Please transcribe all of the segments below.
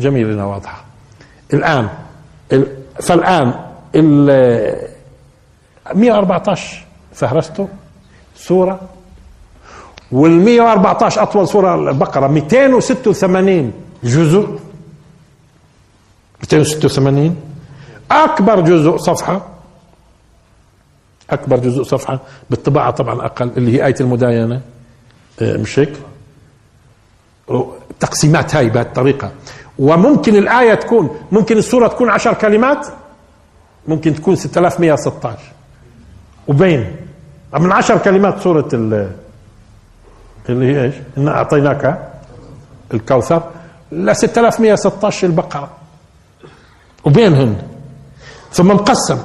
جميل إنها واضحة. الآن ال... فالآن ال 114 فهرسته سورة وال 114 أطول سورة البقرة 286 جزء. 286 أكبر جزء صفحة. أكبر جزء صفحة بالطباعة طبعا أقل اللي هي آية المداينة. آه، مش هيك تقسيمات هاي بهالطريقة. وممكن الآية تكون ممكن السورة تكون عشر كلمات ممكن تكون 6116 وبين من عشر كلمات سورة اللي هي إيش؟ انا أعطيناك الكوثر ل 6116 البقرة. وبينهن. ثم مقسم.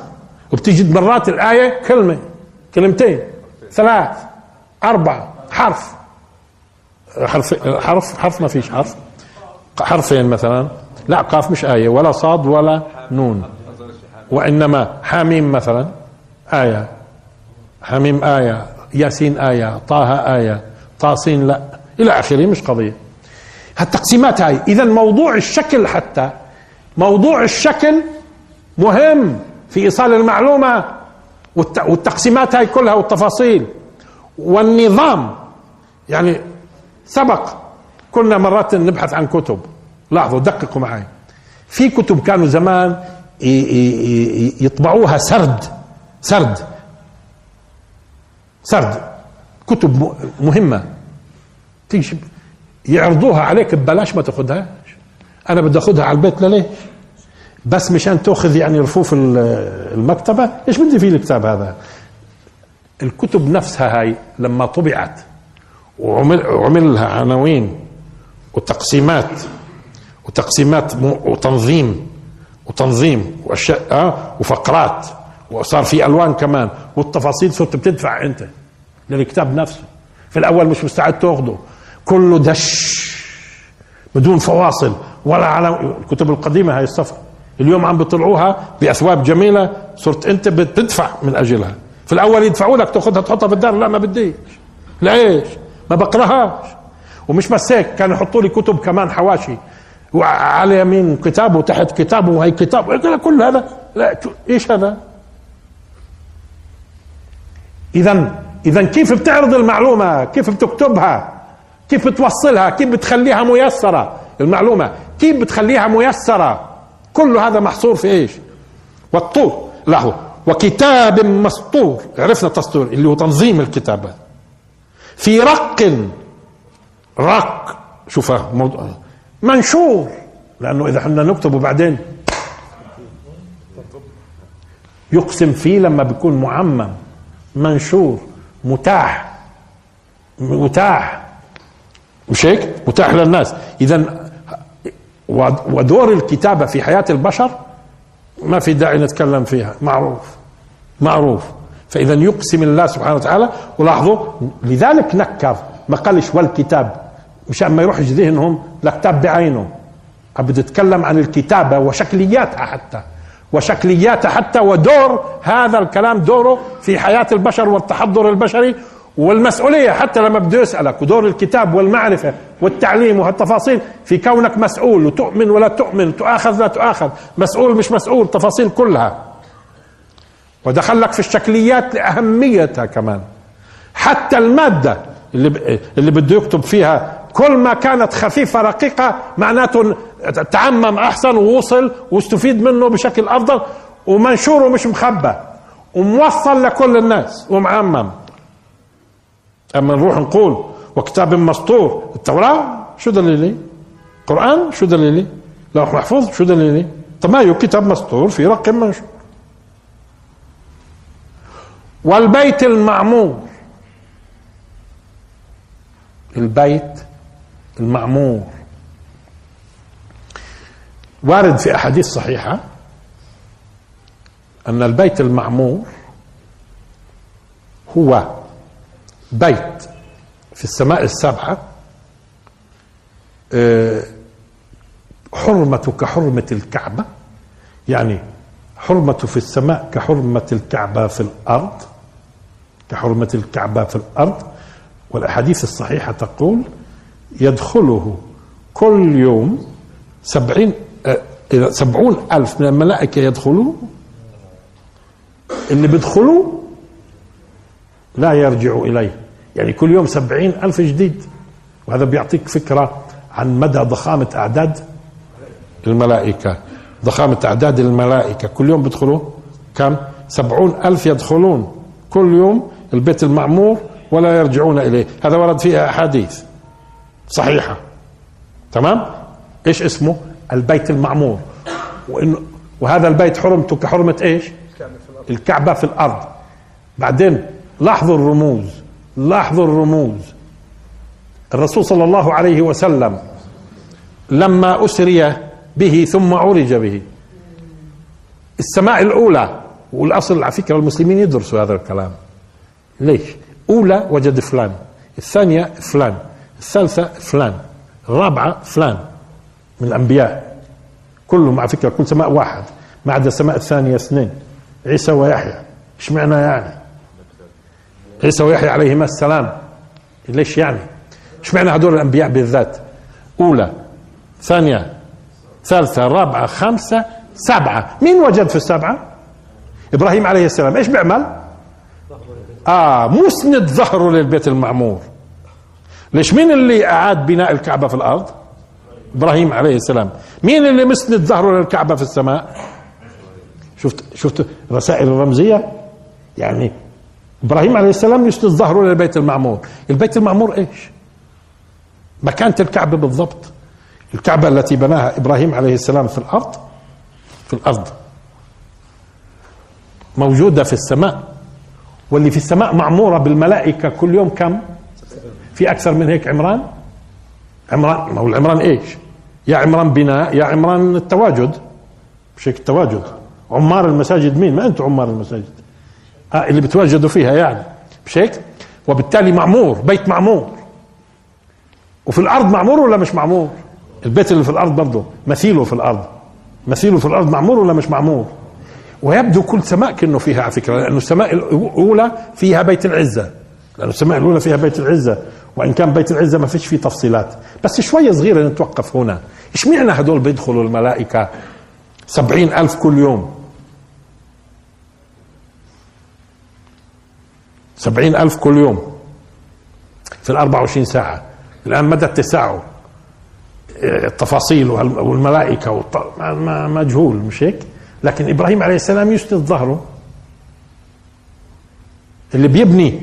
وبتجد مرات الآية كلمة كلمتين ثلاث أربعة حرف. حرف حرف حرف ما فيش حرف. حرفين مثلا. لا قاف مش آية ولا صاد ولا نون. وإنما حاميم مثلا آية. حميم آية ياسين آية طه آية طاسين لا. إلى آخره مش قضية. هالتقسيمات هاي إذا موضوع الشكل حتى موضوع الشكل مهم في إيصال المعلومة والتقسيمات هاي كلها والتفاصيل. والنظام يعني سبق كنا مرات نبحث عن كتب. لاحظوا دققوا معي. في كتب كانوا زمان يطبعوها سرد. سرد. سرد. كتب مهمة. تيجي يعرضوها عليك ببلاش ما تاخذهاش أنا بدي اخذها على البيت لليش؟ بس مشان تاخذ يعني رفوف المكتبة. إيش بدي فيه الكتاب هذا؟ الكتب نفسها هاي لما طبعت وعمل وعمل لها عناوين وتقسيمات وتقسيمات وتنظيم وتنظيم وأشياء وفقرات وصار في ألوان كمان والتفاصيل صرت بتدفع أنت للكتاب نفسه. في الأول مش مستعد تأخذه. كله دش بدون فواصل ولا على الكتب القديمة هاي الصفحة. اليوم عم بيطلعوها بأثواب جميلة صرت أنت بتدفع من أجلها. في الأول يدفعوا لك تأخذها تحطها في الدار. لا ما بديش. ليش؟ ما بقراهاش ومش بس هيك كانوا يحطوا لي كتب كمان حواشي. وعلى يمين كتاب وتحت كتاب وهي كتاب. كل هذا؟ لا إيش هذا؟ اذا اذا كيف بتعرض المعلومة؟ كيف بتكتبها؟ كيف بتوصلها؟ كيف بتخليها ميسرة؟ المعلومة كيف بتخليها ميسرة؟ كل هذا محصور في إيش؟ والطور. له وكتاب مسطور. عرفنا التسطور اللي هو تنظيم الكتابة. في رق رق شوف موضوع منشور. لأنه إذا إحنا نكتبه بعدين يقسم فيه لما بيكون معمم منشور متاح متاح. مش هيك؟ متاح للناس. اذا ودور الكتابة في حياة البشر ما في داعي نتكلم فيها. معروف. معروف. فإذا يقسم الله سبحانه وتعالى. ولاحظوا لذلك نكر ما قالش والكتاب. مشان ما يروحش ذهنهم لكتاب بعينه. بدي اتكلم عن الكتابة وشكلياتها حتى. وشكلياتها حتى ودور هذا الكلام دوره في حياة البشر والتحضر البشري والمسؤولية. حتى لما بده يسألك ودور الكتاب والمعرفة والتعليم وهالتفاصيل في كونك مسؤول وتؤمن ولا تؤمن تؤاخذ لا تؤاخذ مسؤول مش مسؤول تفاصيل كلها. ودخلك في الشكليات لأهميتها كمان. حتى المادة اللي اللي بده يكتب فيها كل ما كانت خفيفة رقيقة معناته تعمم أحسن ووصل واستفيد منه بشكل أفضل ومنشور ومش مخبى وموصل لكل الناس ومعمم. أما نروح نقول وكتاب مسطور التوراة شو دليلي قرآن شو دليلي لوح محفوظ شو دليلي طب ما كتاب مسطور في رقم منشور. والبيت المعمور. البيت المعمور. وارد في أحاديث صحيحة أن البيت المعمور هو بيت في السماء السبعة آه، حرمته كحرمة الكعبة يعني حرمته في السماء كحرمة الكعبة في الأرض كحرمة الكعبة في الأرض. والأحاديث الصحيحة تقول يدخله كل يوم سبعين آه، إذا سبعون ألف من الملائكة يدخلون اللي بيدخلوا لا يرجعوا إليه. يعني كل يوم سبعين ألف جديد. وهذا بيعطيك فكرة عن مدى ضخامة أعداد الملائكة. ضخامة أعداد الملائكة. كل يوم بيدخلوا كم؟ سبعون ألف يدخلون. كل يوم البيت المعمور ولا يرجعون إليه. هذا ورد فيها أحاديث. صحيحة. تمام؟ إيش اسمه؟ البيت المعمور. وإنه وهذا البيت حرمته كحرمة إيش؟ الكعبة في الأرض. بعدين لاحظوا الرموز. لاحظوا الرموز. الرسول صلى الله عليه وسلم لما أسري به ثم عرج به. السماء الأولى. والأصل على فكرة المسلمين يدرسوا هذا الكلام. ليش؟ أولى وجد فلان. الثانية فلان. الثالثة فلان الرابعة فلان من الأنبياء. كلهم على فكرة كل سماء واحد ما عدا السماء الثانية اثنين. عيسى ويحيى. إيش معنى يعني؟ عيسى ويحيى عليهما السلام. ليش يعني؟ إيش معنى هذول الأنبياء بالذات؟ أولى ثانية ثالثة رابعة خمسة سبعة مين وجد في السبعة إبراهيم عليه السلام. إيش بيعمل؟ آه مسند ظهره للبيت المعمور. ليش مين اللي أعاد بناء الكعبة في الأرض؟ إبراهيم عليه السلام. مين اللي مسند ظهره للكعبة في السماء؟ شفت شفت الرسائل الرمزية؟ يعني إبراهيم عليه السلام يسند ظهره للبيت المعمور. البيت المعمور إيش؟ مكانة الكعبة بالضبط. الكعبة التي بناها إبراهيم عليه السلام في الأرض في الأرض. موجودة في السماء. واللي في السماء معمورة بالملائكة كل يوم كم؟ في أكثر من هيك عمران؟ عمران ما هو العمران إيش؟ يا عمران بناء يا عمران التواجد. مش هيك التواجد. عمار المساجد مين؟ ما أنتم عمار المساجد. آه اللي بتواجدوا فيها يعني. مش هيك؟ وبالتالي معمور بيت معمور. وفي الأرض معمور ولا مش معمور؟ البيت اللي في الأرض برضه مثيله في الأرض. مثيله في الأرض معمور ولا مش معمور؟ ويبدو كل سماء كأنه فيها على فكرة لأنه السماء الأولى فيها بيت العزة. لأنه السماء الأولى فيها بيت العزة. وإن كان بيت العزة ما فيش فيه تفصيلات. بس شوية صغيرة نتوقف هنا. إيش معنى هدول بيدخلوا الملائكة سبعين ألف كل يوم؟ سبعين ألف كل يوم في الأربع وعشرين ساعة. الآن مدى اتساعه. التفاصيل والملائكة مجهول مش هيك؟ لكن إبراهيم عليه السلام يسند ظهره اللي بيبني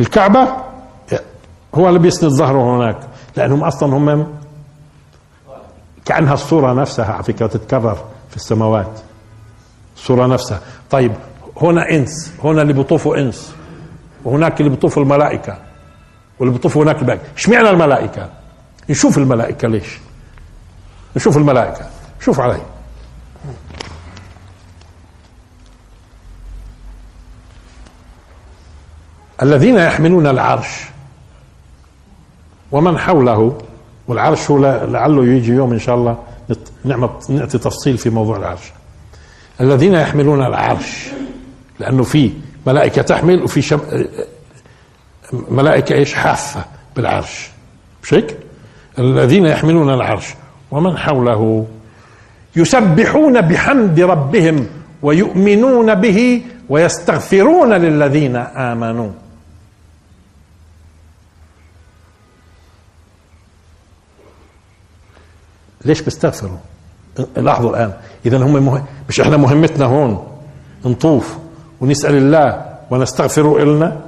الكعبة هو اللي بيسند ظهره هناك لأنهم أصلا هم كأنها الصورة نفسها على فكرة تتكرر في السماوات. الصورة نفسها. طيب هنا إنس هنا اللي بيطوفوا إنس وهناك اللي بيطوفوا الملائكة واللي بيطوفوا هناك الملائكة اشمعنى الملائكة؟ نشوف الملائكة ليش؟ نشوف الملائكة. شوف علي. الذين يحملون العرش ومن حوله والعرش هو لعله يجي يوم إن شاء الله نعطي تفصيل في موضوع العرش. الذين يحملون العرش لأنه في ملائكة تحمل وفي شم... ملائكة إيش؟ حافة بالعرش. مش هيك؟ الذين يحملون العرش. ومن حوله؟ يسبحون بحمد ربهم ويؤمنون به ويستغفرون للذين آمنوا. ليش بيستغفروا؟ لاحظوا الآن. اذا هم مه... مش إحنا مهمتنا هون نطوف ونسأل الله ونستغفر لنا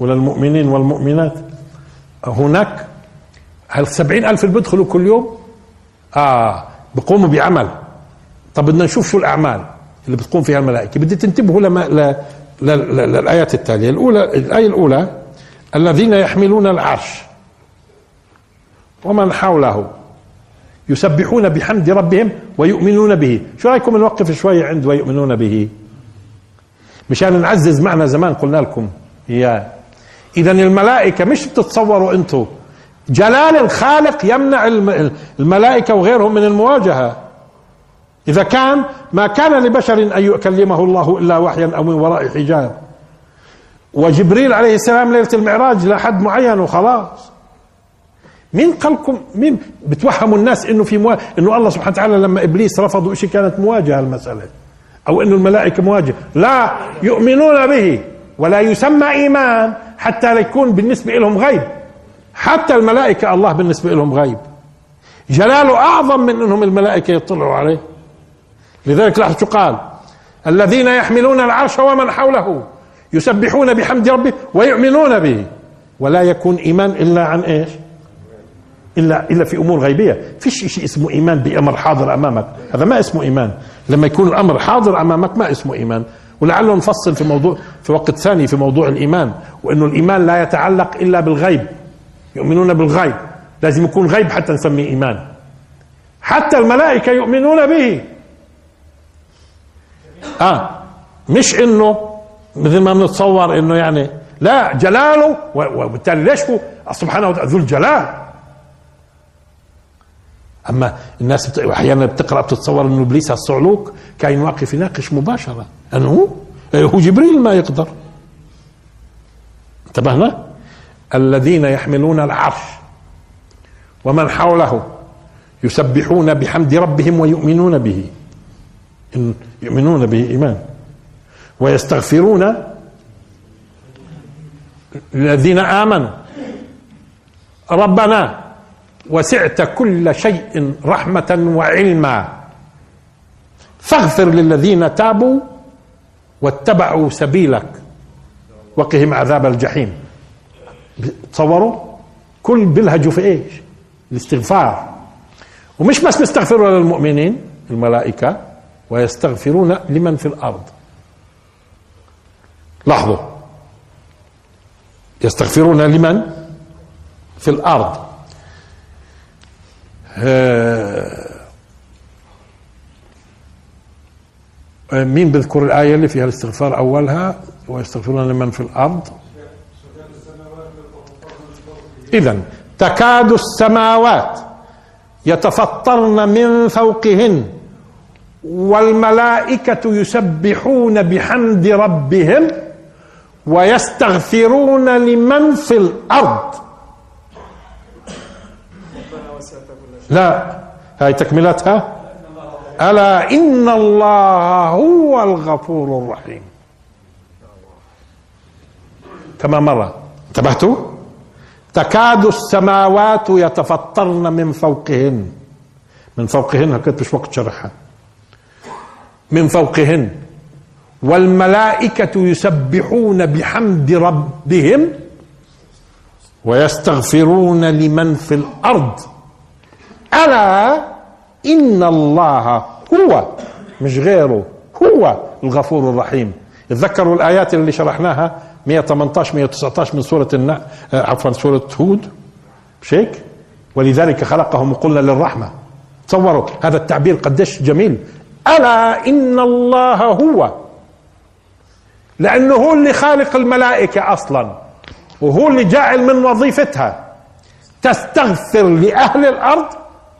وللمؤمنين والمؤمنات. هناك هل سبعين ألف اللي بيدخلوا كل يوم؟ آه بيقوموا بعمل. طب بدنا نشوف شو الأعمال اللي بتقوم فيها الملائكة. بدي تنتبهوا لما ل... ل... للآيات التالية. الأولى الآية الأولى الذين يحملون العرش ومن حوله. يسبحون بحمد ربهم ويؤمنون به. شو رأيكم نوقف شوية عند ويؤمنون به؟ مشان نعزز معنى زمان قلنا لكم إياه. اذا الملائكة مش بتتصوروا أنتم جلال الخالق يمنع الملائكة وغيرهم من المواجهة. إذا كان ما كان لبشر أن يكلمه الله إلا وحيا أو من وراء حجاب. وجبريل عليه السلام ليلة المعراج لحد معين وخلاص. مين قالكم مين بتوهموا الناس إنه في موا... إنه الله سبحانه وتعالى لما إبليس رفضوا شيء كانت مواجهة المسألة. أو إنه الملائكة مواجهة. لا يؤمنون به ولا يسمى إيمان حتى يكون بالنسبة لهم غيب. حتى الملائكة الله بالنسبة لهم غيب. جلاله أعظم من إنهم الملائكة يطلعوا عليه. لذلك لاحظ شو قال الذين يحملون العرش ومن حوله يسبحون بحمد ربه ويؤمنون به. ولا يكون إيمان إلا عن إيش؟ إلا إلا في أمور غيبية. فيش شيء اسمه إيمان بأمر حاضر أمامك. هذا ما اسمه إيمان. لما يكون الأمر حاضر أمامك ما اسمه إيمان. ولعله نفصل في موضوع في وقت ثاني في موضوع الإيمان وأنه الإيمان لا يتعلق إلا بالغيب. يؤمنون بالغيب. لازم يكون غيب حتى نسميه إيمان. حتى الملائكة يؤمنون به. آه. مش إنه مثل ما بنتصور إنه يعني لا جلاله وبالتالي ليش هو؟ سبحانه وتعالى ذو الجلال. أما الناس أحيانا بتقرأ بتتصور إنه إبليس الصعلوك كان واقف يناقش مباشرة. انه هو؟ جبريل ما يقدر. انتبهنا؟ الذين يحملون العرش ومن حوله يسبحون بحمد ربهم ويؤمنون به. إن يؤمنون به إيمان. ويستغفرون الذين آمنوا. ربنا وسعت كل شيء رحمة وعلما. فاغفر للذين تابوا واتبعوا سبيلك وقهم عذاب الجحيم. تصوروا؟ كل بيلهجوا في إيش؟ الاستغفار. ومش بس بيستغفروا للمؤمنين الملائكة ويستغفرون لمن في الأرض. لاحظوا. يستغفرون لمن في الأرض. مين بذكر الآية اللي فيها الاستغفار أولها؟ ويستغفرون لمن في الأرض. إذا تكاد السماوات يتفطرن من فوقهن والملائكة يسبحون بحمد ربهم ويستغفرون لمن في الأرض. لا. هاي تكملتها؟ ألا إن الله هو الغفور الرحيم. كما مرة. انتبهتوا؟ تكاد السماوات يتفطرن من فوقهن. من فوقهن هكذا مش وقت شرحها. من فوقهن. والملائكة يسبحون بحمد ربهم ويستغفرون لمن في الأرض. ألا إن الله هو مش غيره هو الغفور الرحيم. تذكروا الآيات اللي شرحناها 118 119 من سورة النا آه، عفوا سورة هود. مش هيك؟ ولذلك خلقهم وقلنا للرحمة. تصوروا هذا التعبير قديش جميل. ألا إن الله هو. لأنه هو اللي خالق الملائكة أصلا وهو اللي جاعل من وظيفتها. تستغفر لأهل الأرض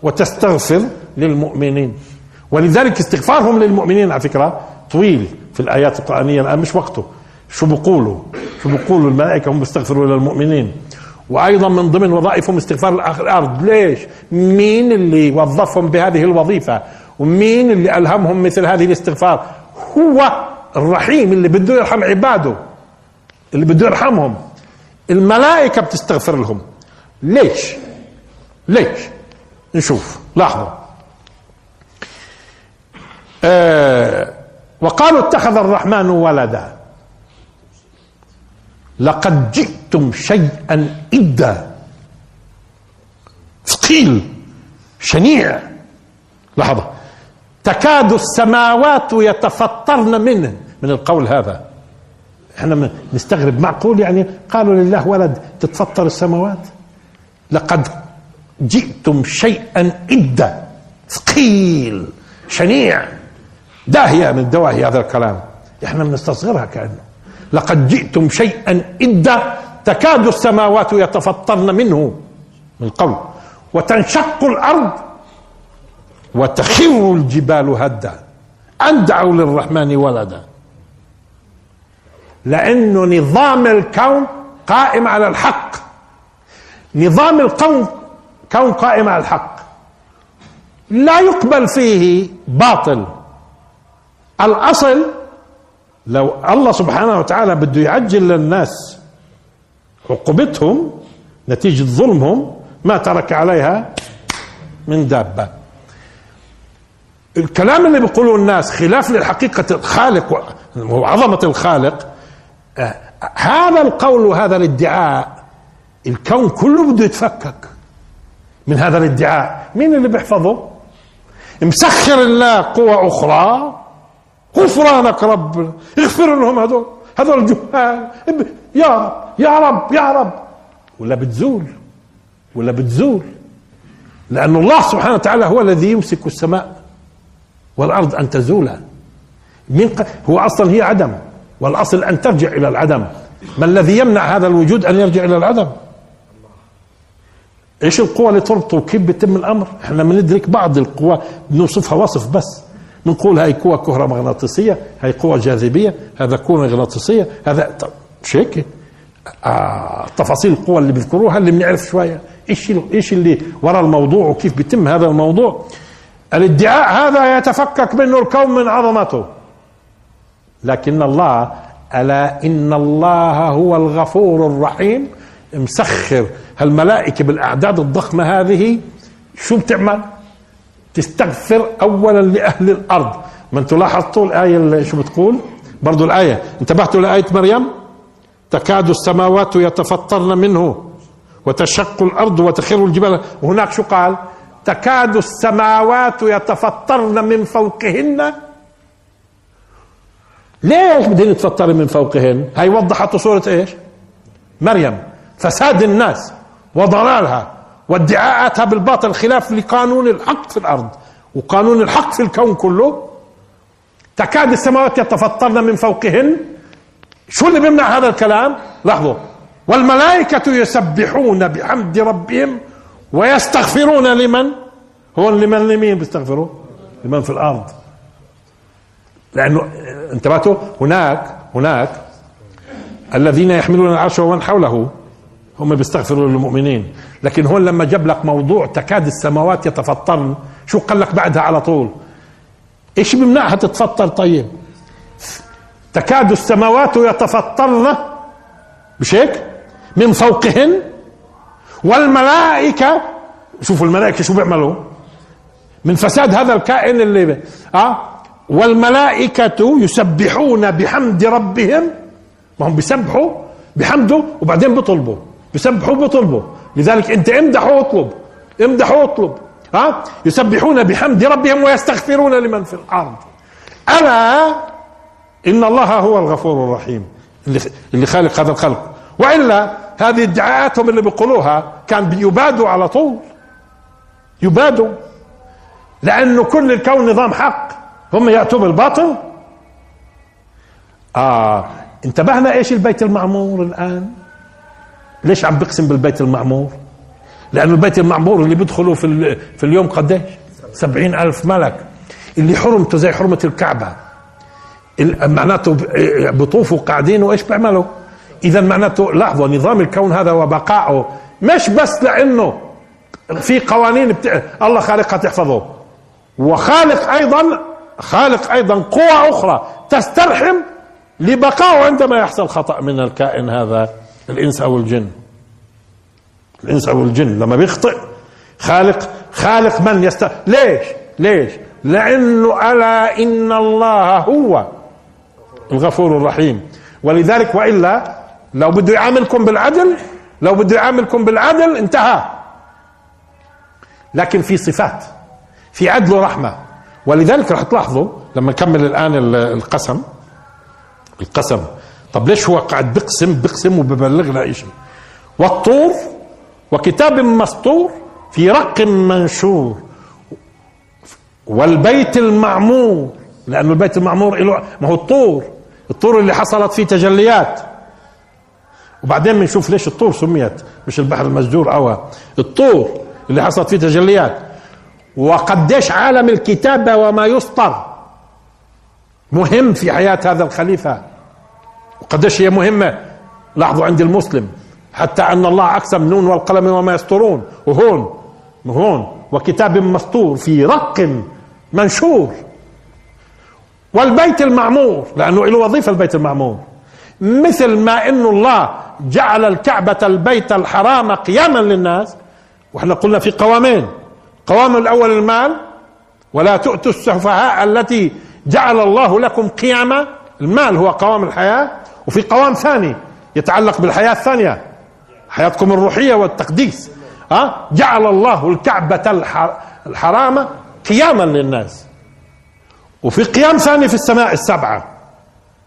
وتستغفر للمؤمنين. ولذلك استغفارهم للمؤمنين على فكرة طويل في الآيات القرآنية الآن مش وقته. شو بيقولوا شو بيقولوا الملائكة هم بيستغفروا للمؤمنين. وأيضا من ضمن وظائفهم استغفار الأرض. ليش؟ مين اللي وظفهم بهذه الوظيفة؟ ومين اللي ألهمهم مثل هذه الاستغفار؟ هو الرحيم اللي بده يرحم عباده اللي بده يرحمهم. الملائكة بتستغفر لهم. ليش؟ ليش؟ نشوف. لاحظوا. آه وقالوا اتخذ الرحمن ولدا. لقد جئتم شيئا إدا ثقيل. شنيع. لحظة تكاد السماوات يتفطرن منه. من القول هذا. إحنا نستغرب. معقول يعني؟ قالوا لله ولد تتفطر السماوات. لقد جئتم شيئا إدا ثقيل شنيع. داهية من دواهي هذا الكلام. إحنا بنستصغرها كأنه. لقد جئتم شيئا إدا تكاد السماوات يتفطرن منه. من القول وتنشق الأرض وتخر الجبال هدا. أن دعوا للرحمن ولدا. لأنه نظام الكون قائم على الحق. نظام الكون كون قائم على الحق. لا يقبل فيه باطل. الأصل لو الله سبحانه وتعالى بده يعجل للناس عقوبتهم نتيجة ظلمهم ما ترك عليها من دابة. الكلام اللي بيقوله الناس خلاف لحقيقة الخالق وعظمة الخالق آه، هذا القول وهذا الادعاء الكون كله بده يتفكك. من هذا الادعاء. مين اللي بيحفظه؟ مسخر الله قوى أخرى. غفرانك رب. اغفر لهم هذول. هذول الجهال يا رب يا رب يا رب. ولا بتزول. ولا بتزول. لأن الله سبحانه وتعالى هو الذي يمسك السماء والأرض أن تزولا من هو أصلا هي عدم. والأصل أن ترجع إلى العدم. ما الذي يمنع هذا الوجود أن يرجع إلى العدم؟ إيش القوى اللي تربطه؟ وكيف بيتم الأمر؟ إحنا بندرك بعض القوى بنوصفها وصف بس. بنقول هاي قوة كهرومغناطيسية هاي قوة جاذبية هذا قوة مغناطيسية هذا مش هيك؟ آه تفاصيل القوى اللي بيذكروها اللي بنعرف شوية. إيش إيش اللي وراء الموضوع وكيف بيتم هذا الموضوع؟ الادعاء هذا يتفكك منه الكون من عظمته. لكن الله ألا إن الله هو الغفور الرحيم؟ مسخر. هالملائكه بالأعداد الضخمة هذه شو بتعمل؟ تستغفر اولا لأهل الأرض ما أنتم لاحظتوا اللي شو بتقول؟ برضو الآية انتبهتوا لآية مريم؟ تكاد السماوات يتفطرن منه وتشق الأرض وتخر الجبال وهناك شو قال؟ تكاد السماوات يتفطرن من فوقهن ليش بدهن يتفطرن من فوقهن؟ هاي وضحت صورة إيش؟ مريم فساد الناس وضلالها وادعاءاتها بالباطل خلاف لقانون الحق في الأرض. وقانون الحق في الكون كله. تكاد السماوات يتفطرن من فوقهن. شو اللي بيمنع هذا الكلام؟ لاحظوا والملائكة يسبحون بحمد ربهم ويستغفرون لمن؟ هو لمن؟ لمين بيستغفروا؟ لمن في الأرض. لأنه انتبهتوا؟ هناك هناك الذين يحملون العرش ومن حوله. هم بيستغفروا للمؤمنين. لكن هون لما جاب لك موضوع تكاد السماوات يتفطرن شو قال لك بعدها على طول؟ إيش بيمنعها تتفطر طيب؟ تكاد السماوات يتفطرن مش هيك؟ من فوقهن والملائكة شوفوا الملائكة شو بيعملوا؟ من فساد هذا الكائن اللي آه؟ والملائكة يسبحون بحمد ربهم ما هم بيسبحوا بحمده وبعدين بيطلبوا. بيسبحوا بيطلبوا لذلك انت امدح واطلب. امدح واطلب. ها؟ يسبحون بحمد ربهم ويستغفرون لمن في الأرض. ألا إن الله هو الغفور الرحيم. اللي خالق هذا الخلق. وإلا هذه ادعاءاتهم اللي بيقولوها كان بيبادوا على طول. يبادوا. لأنه كل الكون نظام حق. هم يأتوا بالباطل. آه انتبهنا إيش البيت المعمور الآن؟ ليش عم بقسم بالبيت المعمور؟ لأنه البيت المعمور اللي بيدخلوا في, في اليوم قديش؟ سبعين ألف ملك. اللي حرمته زي حرمة الكعبة. معناته بطوفوا قاعدين وإيش بيعملوا؟ اذا معناته لاحظوا نظام الكون هذا وبقائه. مش بس لأنه في قوانين بتاع الله خالقها تحفظه. وخالق أيضا خالق أيضا قوى أخرى تسترحم لبقائه عندما يحصل خطأ من الكائن هذا. الإنس أو الجن. الإنس أو الجن لما بيخطئ خالق خالق من يست ليش؟ ليش؟ لأنه ألا إن الله هو الغفور الرحيم. ولذلك وإلا لو بده يعاملكم بالعدل لو بده يعاملكم بالعدل انتهى. لكن في صفات في عدل ورحمة. ولذلك راح تلاحظوا لما نكمل الآن القسم القسم. طب ليش هو قاعد بقسم بقسم وببلغنا شيء والطور وكتاب مسطور في رق منشور. والبيت المعمور لأنه البيت المعمور له ما هو الطور. الطور اللي حصلت فيه تجليات. وبعدين بنشوف ليش الطور سميت مش البحر المسجور أو الطور اللي حصلت فيه تجليات. وقديش عالم الكتابة وما يسطر. مهم في حياة هذا الخليفة. وقديش هي مهمة. لاحظوا عند المسلم حتى أن الله أقسم نون والقلم وما يسطرون. وهون هون وكتاب مسطور في رق منشور. والبيت المعمور لأنه له وظيفة البيت المعمور. مثل ما أن الله جعل الكعبة البيت الحرام قياما للناس وإحنا قلنا في قوامين. قوام الأول المال ولا تؤتوا السفهاء التي جعل الله لكم قياما. المال هو قوام الحياة وفي قوام ثاني يتعلق بالحياة الثانية حياتكم الروحية والتقديس. ها جعل الله الكعبة الحرام قياما للناس. وفي قيام ثاني في السماء السبعة.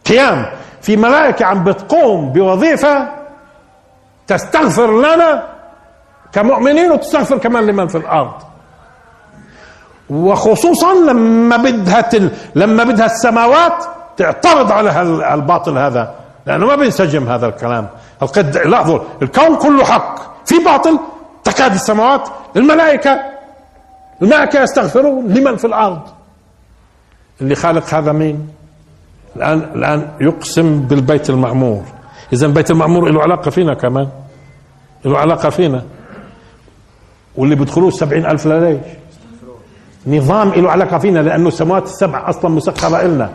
قيام. في ملائكة عم بتقوم بوظيفة تستغفر لنا كمؤمنين وتستغفر كمان لمن في الأرض. وخصوصا لما بدها. لما بدها السماوات تعترض على الباطل هذا. لأنه ما بينسجم هذا الكلام. القد لاحظوا الكون كله حق. في باطل تكاد السماوات. الملائكة الملائكة يستغفرون لمن في الأرض. اللي خالق هذا مين؟ الآن الآن يقسم بالبيت المعمور. اذا البيت المعمور له علاقة فينا كمان. له علاقة فينا. واللي بيدخلوه سبعين ألف ليش؟ نظام له علاقة فينا لأنه السماوات السبع أصلا مسخرة إلنا.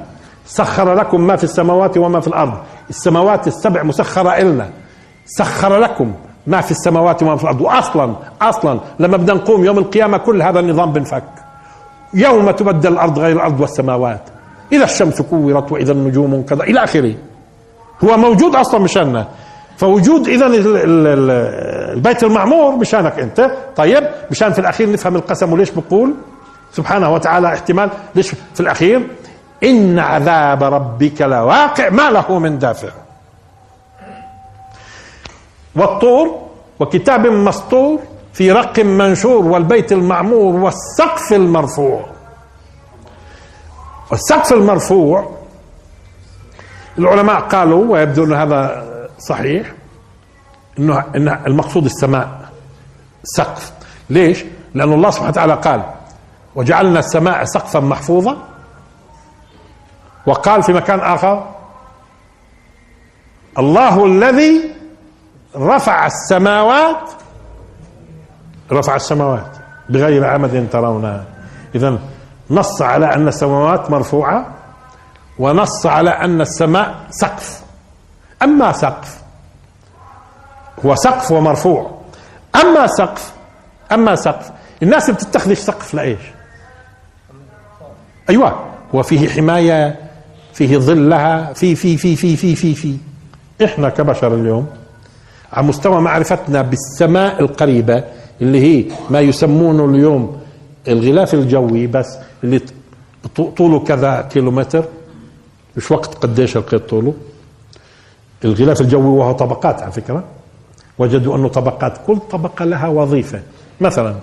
سخر لكم ما في السماوات وما في الأرض. السماوات السبع مسخرة إلنا. سخر لكم ما في السماوات وما في الأرض. وأصلا أصلا لما بدنا نقوم يوم القيامة كل هذا النظام بنفك. يوم تبدل الأرض غير الأرض والسماوات. إذا الشمس كورت وإذا النجوم كذا إلى آخره. هو موجود أصلا مشاننا فوجود اذا البيت المعمور مشانك أنت. طيب مشان في الأخير نفهم القسم وليش بقول سبحانه وتعالى احتمال ليش في الأخير؟ إن عذاب ربك لواقع ما له من دافع. والطور وكتاب مسطور في رق منشور والبيت المعمور والسقف المرفوع. والسقف المرفوع العلماء قالوا ويبدو ان هذا صحيح إنه إن المقصود السماء سقف. ليش؟ لأن الله سبحانه وتعالى قال وجعلنا السماء سقفا محفوظا وقال في مكان آخر الله الذي رفع السماوات رفع السماوات بغير عمد ترونها إذا نص على أن السماوات مرفوعة ونص على أن السماء سقف. أما سقف هو سقف ومرفوع. أما سقف أما سقف الناس بتتخذ سقف لإيش؟ أيوة هو فيه حماية فيه ظلها في في في في في في في. إحنا كبشر اليوم على مستوى معرفتنا بالسماء القريبة اللي هي ما يسمونه اليوم الغلاف الجوي بس اللي طوله كذا كيلومتر. مش وقت قديش القيد طوله. الغلاف الجوي وهو طبقات على فكرة. وجدوا أنه طبقات كل طبقة لها وظيفة. مثلا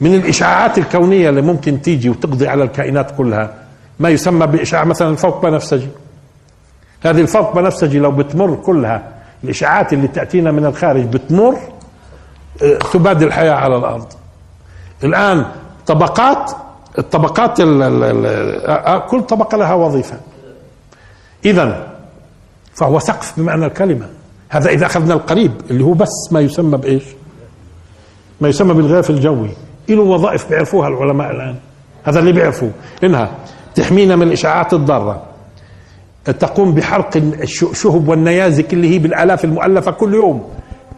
من الإشعاعات الكونية اللي ممكن تيجي وتقضي على الكائنات كلها ما يسمى بإشعاع مثلا الفوق بنفسجي. هذه الفوق بنفسجي لو بتمر كلها الإشعاعات اللي تأتينا من الخارج بتمر آه، تبادل الحياة على الأرض. الآن طبقات الطبقات ال ال ال آه، كل طبقة لها وظيفة. إذا فهو سقف بمعنى الكلمة. هذا إذا أخذنا القريب اللي هو بس ما يسمى بإيش؟ ما يسمى بالغلاف الجوي. له وظائف بيعرفوها العلماء الآن. هذا اللي بيعرفوه. إنها تحمينا من الإشعاعات الضارة. تقوم بحرق الشهب والنيازك اللي هي بالآلاف المؤلفة كل يوم.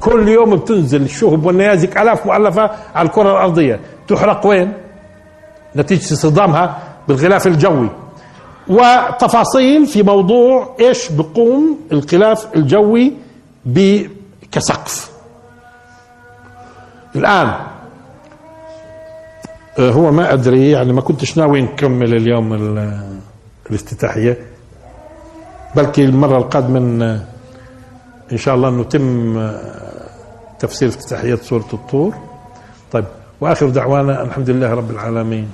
كل يوم بتنزل الشهب والنيازك آلاف مؤلفة على الكرة الأرضية. تحرق وين؟ نتيجة اصطدامها بالغلاف الجوي. وتفاصيل في موضوع إيش بقوم الغلاف الجوي كسقف الآن هو ما أدري يعني ما كنتش ناوي نكمل اليوم الافتتاحية بلكي المرة القادمة آه، إن شاء الله نتم آه، تفسير افتتاحية سورة الطور. طيب وآخر دعوانا الحمد لله رب العالمين.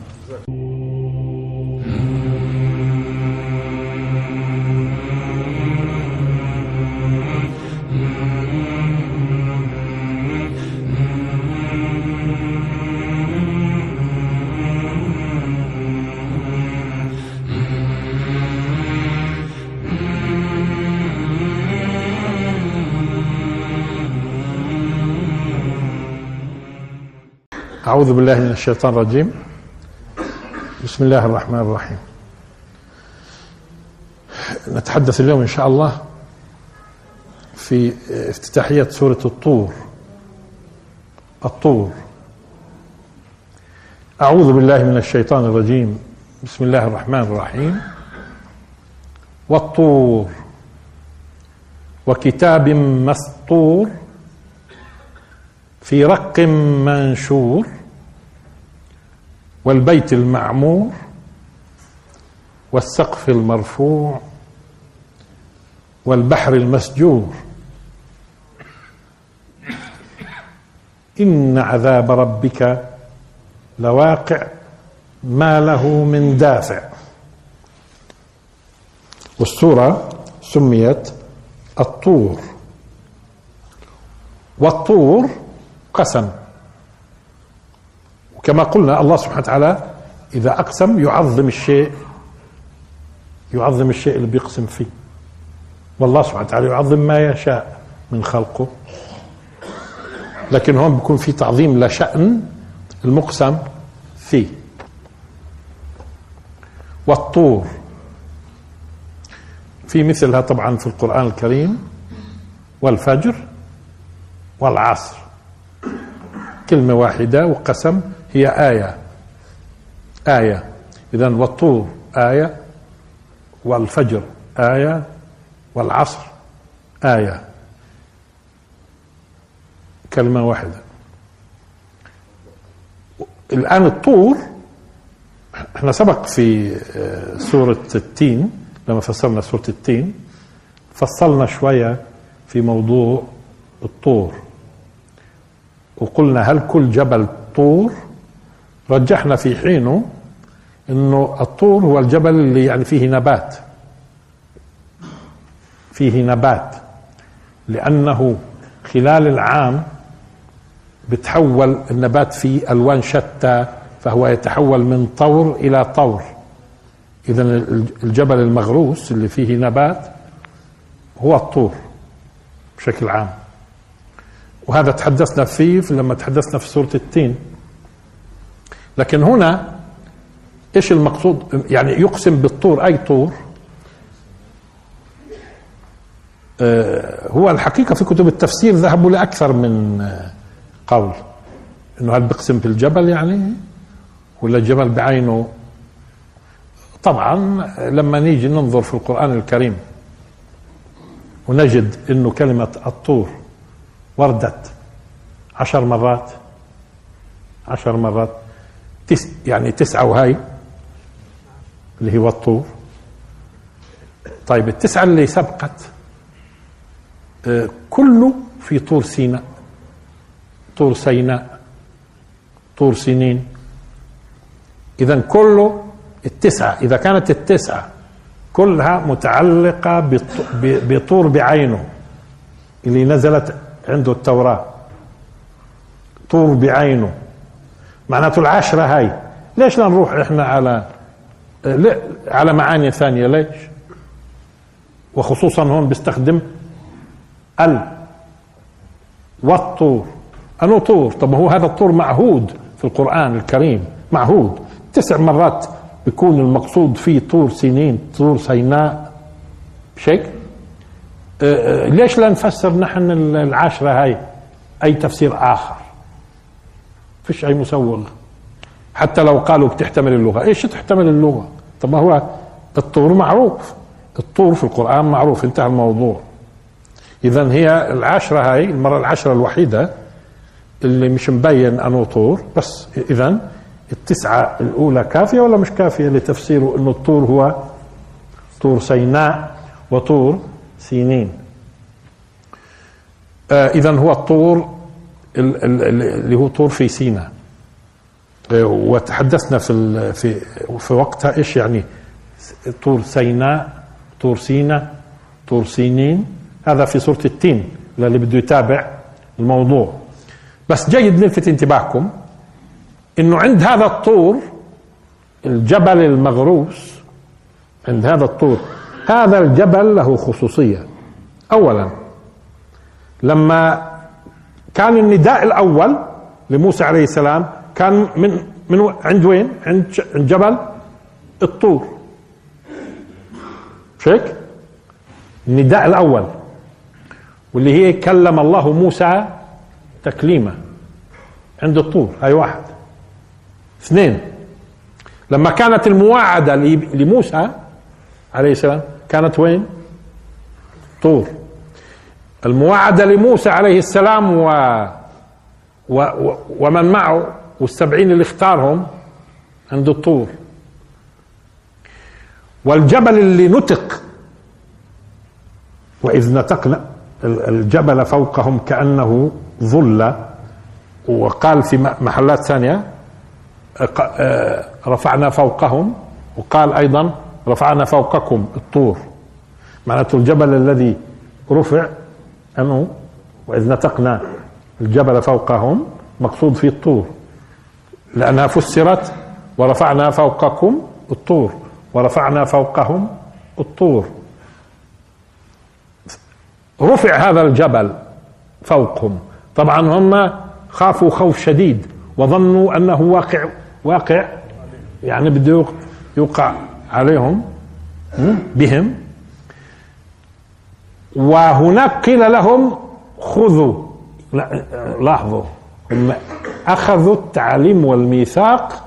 أعوذ بالله من الشيطان الرجيم. بسم الله الرحمن الرحيم. نتحدث اليوم إن شاء الله في افتتاحية سورة الطور. الطور. أعوذ بالله من الشيطان الرجيم. بسم الله الرحمن الرحيم. والطور. وكتاب مسطور. في رق منشور والبيت المعمور والسقف المرفوع والبحر المسجور. إن عذاب ربك لواقع ما له من دافع. والسورة سميت الطور. والطور قسم. وكما قلنا الله سبحانه وتعالى إذا أقسم يعظم الشيء يعظم الشيء اللي بيقسم فيه. والله سبحانه وتعالى يعظم ما يشاء من خلقه. لكن هون بيكون في تعظيم لشأن المقسم فيه. والطور. في مثلها طبعا في القرآن الكريم والفجر والعصر. كلمة واحدة وقسم هي آية. آية. إذا والطور آية والفجر آية والعصر آية. كلمة واحدة. الآن الطور إحنا سبق في آه، سورة التين لما فصلنا سورة التين فصلنا شوية في موضوع الطور. وقلنا هل كل جبل طور؟ رجحنا في حينه إنه الطور هو الجبل اللي يعني فيه نبات. فيه نبات. لأنه خلال العام بتحول النبات في ألوان شتى فهو يتحول من طور إلى طور. اذا الجبل المغروس اللي فيه نبات هو الطور بشكل عام. وهذا تحدثنا فيه لما تحدثنا في سورة التين. لكن هنا إيش المقصود؟ يعني يقسم بالطور أي طور؟ آه هو الحقيقة في كتب التفسير ذهبوا لأكثر من آه قول. إنه هل بيقسم بالجبل يعني؟ ولا الجبل بعينه؟ طبعا لما نيجي ننظر في القرآن الكريم ونجد إنه كلمة الطور وردت. عشر مرات. عشر مرات. تس يعني تسعة وهاي اللي هو الطور طيب التسعة اللي سبقت آه، كله في طور سيناء. طور سيناء. طور سنين. إذا كله التسعة إذا كانت التسعة كلها متعلقة بطور بعينه اللي نزلت عنده التوراة. طور بعينه. معناته العشرة هاي. ليش لا نروح إحنا على على معاني ثانية؟ ليش؟ وخصوصا هون بيستخدم ال والطور. أنو طور؟ طب هو هذا الطور معهود في القرآن الكريم. معهود. تسع مرات بيكون المقصود فيه طور سنين طور سيناء. بشكل؟ ليش لا نفسر نحن العشرة هاي؟ أي تفسير آخر؟ فيش أي مسوغ. حتى لو قالوا بتحتمل اللغة. إيش تحتمل اللغة؟ طب ما هو الطور معروف. الطور في القرآن معروف. انتهى الموضوع. إذا هي العشرة هاي المرة العشرة الوحيدة اللي مش مبين أنه طور. بس إذا التسعة الأولى كافية ولا مش كافية لتفسيره أنه الطور هو طور سيناء وطور سينين. آه اذا هو الطور اللي هو طور في سيناء آه وتحدثنا في في في وقتها إيش يعني؟ طور سيناء طور سيناء طور سينين. هذا في سورة التين للي بده يتابع الموضوع. بس جيد نلفت انتباهكم إنه عند هذا الطور الجبل المغروس عند هذا الطور هذا الجبل له خصوصية أولا لما كان النداء الأول لموسى عليه السلام كان من من عند وين؟ عند جبل الطور مش هيك؟ النداء الأول واللي هي كلم الله موسى تكليما عند الطور هاي واحد اثنين لما كانت المواعدة لموسى عليه السلام كانت وين؟ طور. المواعدة لموسى عليه السلام و, و... و... ومن معه والسبعين اللي اختارهم عند الطور. والجبل اللي نطق. وإذ نطقنا الجبل فوقهم كأنه ظل. وقال في محلات ثانية آه، رفعنا فوقهم. وقال أيضا رفعنا فوقكم الطور. معناته الجبل الذي رفع أنه وإذ نطقنا الجبل فوقهم مقصود فيه الطور. لأنها فسرت ورفعنا فوقكم الطور ورفعنا فوقهم الطور. رفع هذا الجبل فوقهم. طبعا هم خافوا خوف شديد وظنوا أنه واقع واقع يعني بده يوقع عليهم بهم. وهناك قيل لهم خذوا. لا لاحظوا. هم أخذوا التعليم والميثاق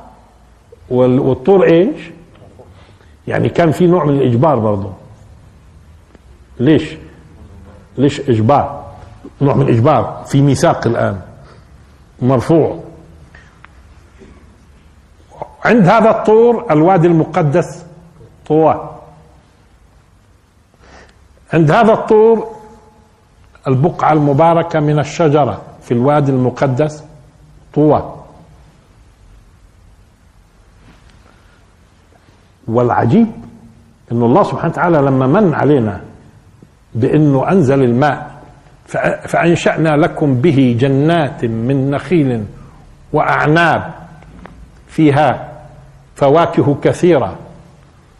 والطور إيش؟ يعني كان في نوع من الإجبار برضه ليش؟ ليش إجبار؟ نوع من الإجبار في ميثاق الآن. مرفوع. عند هذا الطور الوادي المقدس طوى عند هذا الطور البقعة المباركة من الشجرة في الوادي المقدس طوى. والعجيب إنه الله سبحانه وتعالى لما من علينا بإنه أنزل الماء فأنشأنا لكم به جنات من نخيل وأعناب فيها فواكه كثيرة.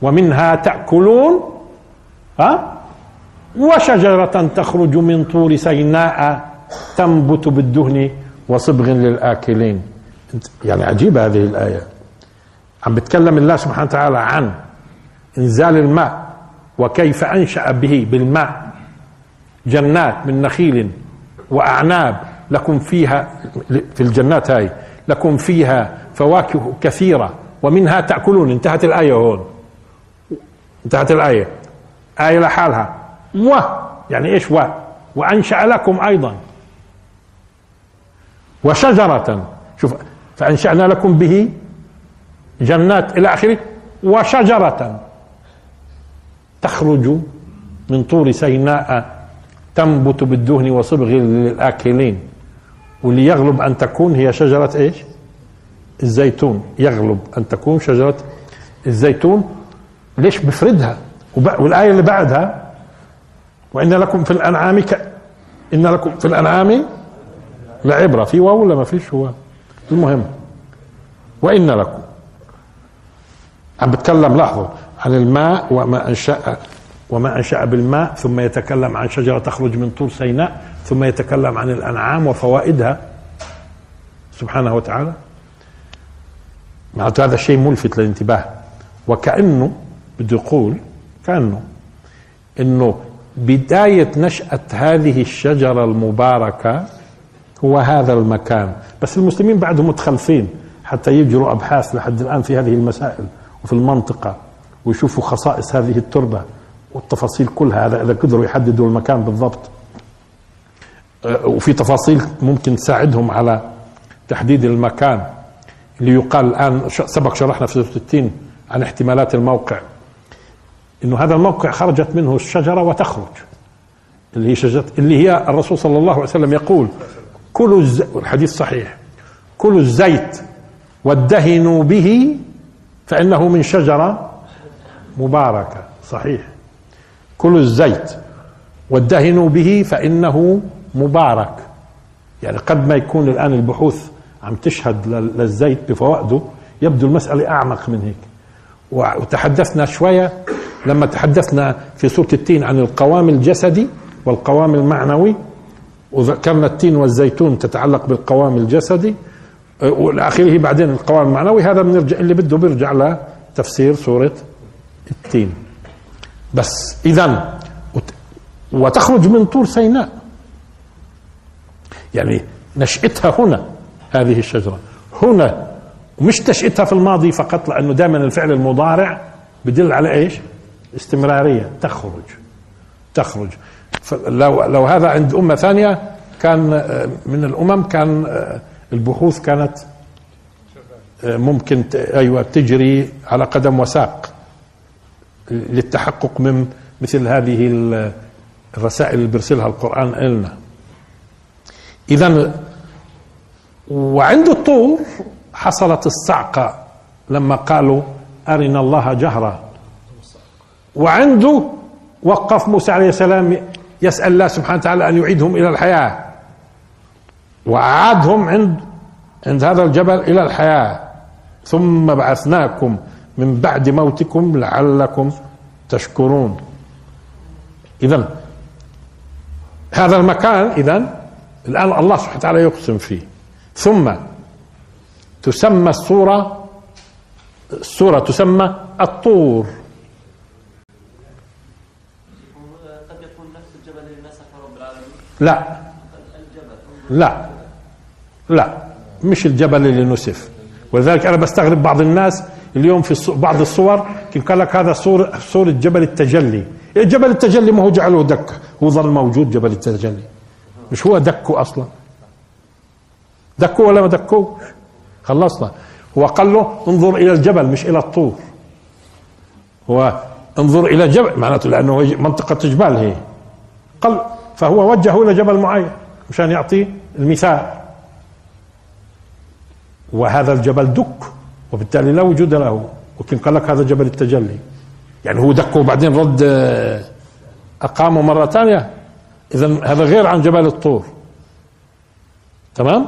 ومنها تأكلون ها؟ وشجرة تخرج من طور سيناء تنبت بالدهن وصبغ للآكلين. يعني عجيبة هذه الآية. عم بتكلم الله سبحانه وتعالى عن إنزال الماء وكيف أنشأ به بالماء جنات من نخيل وأعناب. لكم فيها في الجنات هاي لكم فيها فواكه كثيرة ومنها تأكلون. انتهت الآية هون. انتهت الآية. آية لحالها. و يعني إيش و؟ وأنشأ لكم أيضا. وشجرة. شوف فأنشأنا لكم به جنات إلى آخره. وشجرة. تخرج من طور سيناء تنبت بالدهن وصبغ للآكلين. واللي يغلب أن تكون هي شجرة إيش؟ الزيتون. يغلب أن تكون شجرة الزيتون. ليش بفردها والآية اللي بعدها وإن لكم في الأنعام ك... إن لكم في الأنعام لعبرة. في واو ولا ما فيش؟ هو المهم. وإن لكم. عم بتكلم لاحظوا عن الماء وما أنشأ وما أنشأ بالماء ثم يتكلم عن شجرة تخرج من طور سيناء ثم يتكلم عن الأنعام وفوائدها. سبحانه وتعالى. معناته هذا الشيء ملفت للانتباه. وكأنه بده يقول كأنه إنه بداية نشأة هذه الشجرة المباركة هو هذا المكان. بس المسلمين بعدهم متخلفين حتى يجروا أبحاث لحد الآن في هذه المسائل وفي المنطقة ويشوفوا خصائص هذه التربة والتفاصيل كلها. هذا إذا قدروا يحددوا المكان بالضبط. أه، وفي تفاصيل ممكن تساعدهم على تحديد المكان اللي يقال الآن سبق شرحنا في 60 عن احتمالات الموقع. إنه هذا الموقع خرجت منه الشجرة وتخرج. اللي هي شجره اللي هي الرسول صلى الله عليه وسلم يقول كلوا. الحديث صحيح. كلوا الزيت وادهنوا به فإنه من شجرة مباركة. صحيح. كلوا الزيت وادهنوا به فإنه مبارك. يعني قد ما يكون الآن البحوث عم تشهد للزيت بفوائده يبدو المسألة أعمق من هيك. وتحدثنا شوية لما تحدثنا في سورة التين عن القوام الجسدي والقوام المعنوي وذكرنا التين والزيتون تتعلق بالقوام الجسدي والى اخره بعدين القوام المعنوي. هذا بنرجع اللي بده بيرجع لتفسير سورة التين. بس اذا وتخرج من طور سيناء. يعني نشأتها هنا هذه الشجرة. هنا ومش تشأتها في الماضي فقط لأنه دائما الفعل المضارع بدل على إيش؟ استمرارية تخرج تخرج. لو, لو هذا عند أمة ثانية كان آه، من الأمم كان آه، البحوث كانت آه، ممكن أيوة تجري على قدم وساق للتحقق من مثل هذه الرسائل اللي بيرسلها القرآن إلنا. إذا وعند الطور حصلت الصعقة لما قالوا أرنا الله جهرا. وعنده وقف موسى عليه السلام يسأل الله سبحانه وتعالى أن يعيدهم إلى الحياة. وأعادهم عند عند هذا الجبل إلى الحياة. ثم بعثناكم من بعد موتكم لعلكم تشكرون. إذا هذا المكان إذا الآن الله سبحانه وتعالى يقسم فيه. ثم تسمى السورة السورة تسمى الطور قد يكون نفس الجبل اللي رب العالمين لا. لا. لا. مش الجبل اللي نسف. ولذلك أنا بستغرب بعض الناس اليوم في بعض الصور قال لك هذا صورة صورة جبل التجلي. جبل التجلي؟ ما هو جعله دك. هو ظل موجود جبل التجلي. مش هو دكه أصلا. دكوا ولا ما دكوا خلصنا. هو قال له انظر إلى الجبل مش إلى الطور. هو انظر إلى الجبل معناته لأنه منطقة جبال هي. قال فهو وجهه إلى جبل معين مشان يعطيه المثال. وهذا الجبل دك وبالتالي لا وجود له. وكان قال لك هذا جبل التجلي. يعني هو دكه وبعدين رد أقامه مرة ثانية. اذا هذا غير عن جبل الطور. تمام؟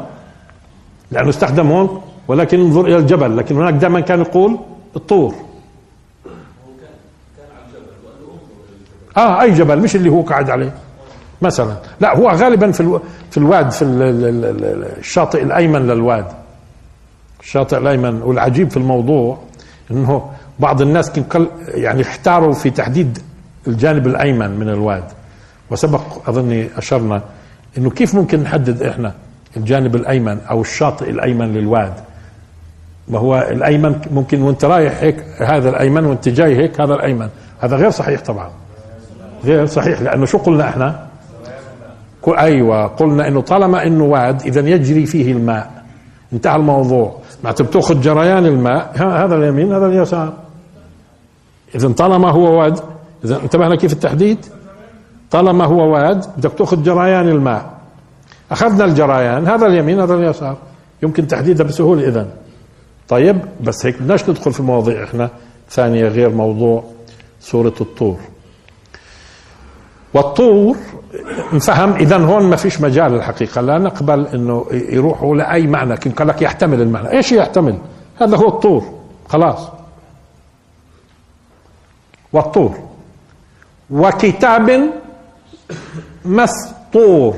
لأنه استخدم هون ولكن انظر إلى الجبل. لكن هناك دائما كان يقول الطور. آه أي جبل؟ مش اللي هو قاعد عليه. مثلا. لا هو غالبا في ألو... في الواد في الشاطئ الأيمن للواد. الشاطئ الأيمن. والعجيب في الموضوع إنه بعض الناس يعني احتاروا في تحديد الجانب الأيمن من الواد. وسبق أظني أشرنا إنه كيف ممكن نحدد إحنا الجانب الأيمن أو الشاطئ الأيمن للواد؟ ما هو الأيمن ممكن وأنت رايح هيك هذا الأيمن وأنت جاي هيك هذا الأيمن. هذا غير صحيح طبعا. غير صحيح لأنه شو قلنا إحنا؟ أيوه قلنا إنه طالما إنه واد اذا يجري فيه الماء. انتهى الموضوع. معناته بتاخذ جريان الماء. هذا اليمين هذا اليسار. اذا طالما هو واد اذا انتبهنا كيف التحديد؟ طالما هو واد بدك تأخذ جريان الماء. أخذنا الجريان هذا اليمين هذا اليسار. يمكن تحديدها بسهولة اذا طيب بس هيك بدناش ندخل في مواضيع إحنا. ثانية غير موضوع سورة الطور. والطور نفهم اذا هون ما فيش مجال الحقيقة لا نقبل إنه يروحوا لأي معنى. كن قال لك يحتمل المعنى. إيش يحتمل؟ هذا هو الطور. خلاص. والطور. وكتاب مسطور.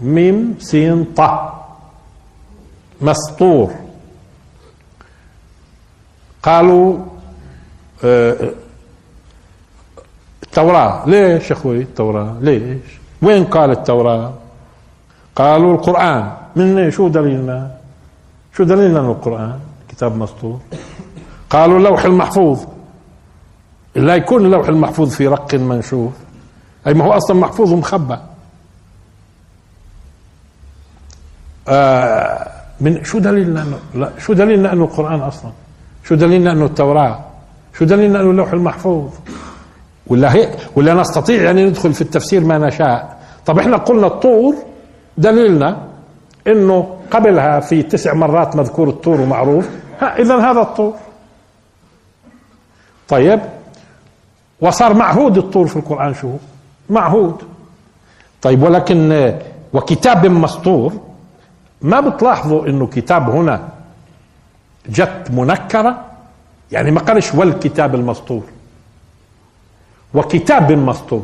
ميم سين ط مسطور. قالوا آه، التوراة. ليش يا أخوي التوراة؟ ليش؟ وين قال التوراة؟ قالوا القرآن. من شو دليلنا؟ شو دليلنا القرآن؟ كتاب مسطور. قالوا اللوح المحفوظ. لا يكون اللوح المحفوظ في رق منشوف. أي ما هو أصلا محفوظ ومخبى آه من شو دليلنا لا شو دليلنا إنه القرآن أصلا؟ شو دليلنا إنه التوراة؟ شو دليلنا إنه اللوح المحفوظ؟ ولا هيك؟ ولا نستطيع يعني ندخل في التفسير ما نشاء. طب إحنا قلنا الطور دليلنا إنه قبلها في تسع مرات مذكور الطور ومعروف. اذا هذا الطور. طيب وصار معهود الطور في القرآن شو معهود. طيب ولكن وكتاب مسطور ما بتلاحظوا إنه كتاب هنا جت منكرة؟ يعني ما قالش والكتاب المسطور. وكتاب مسطور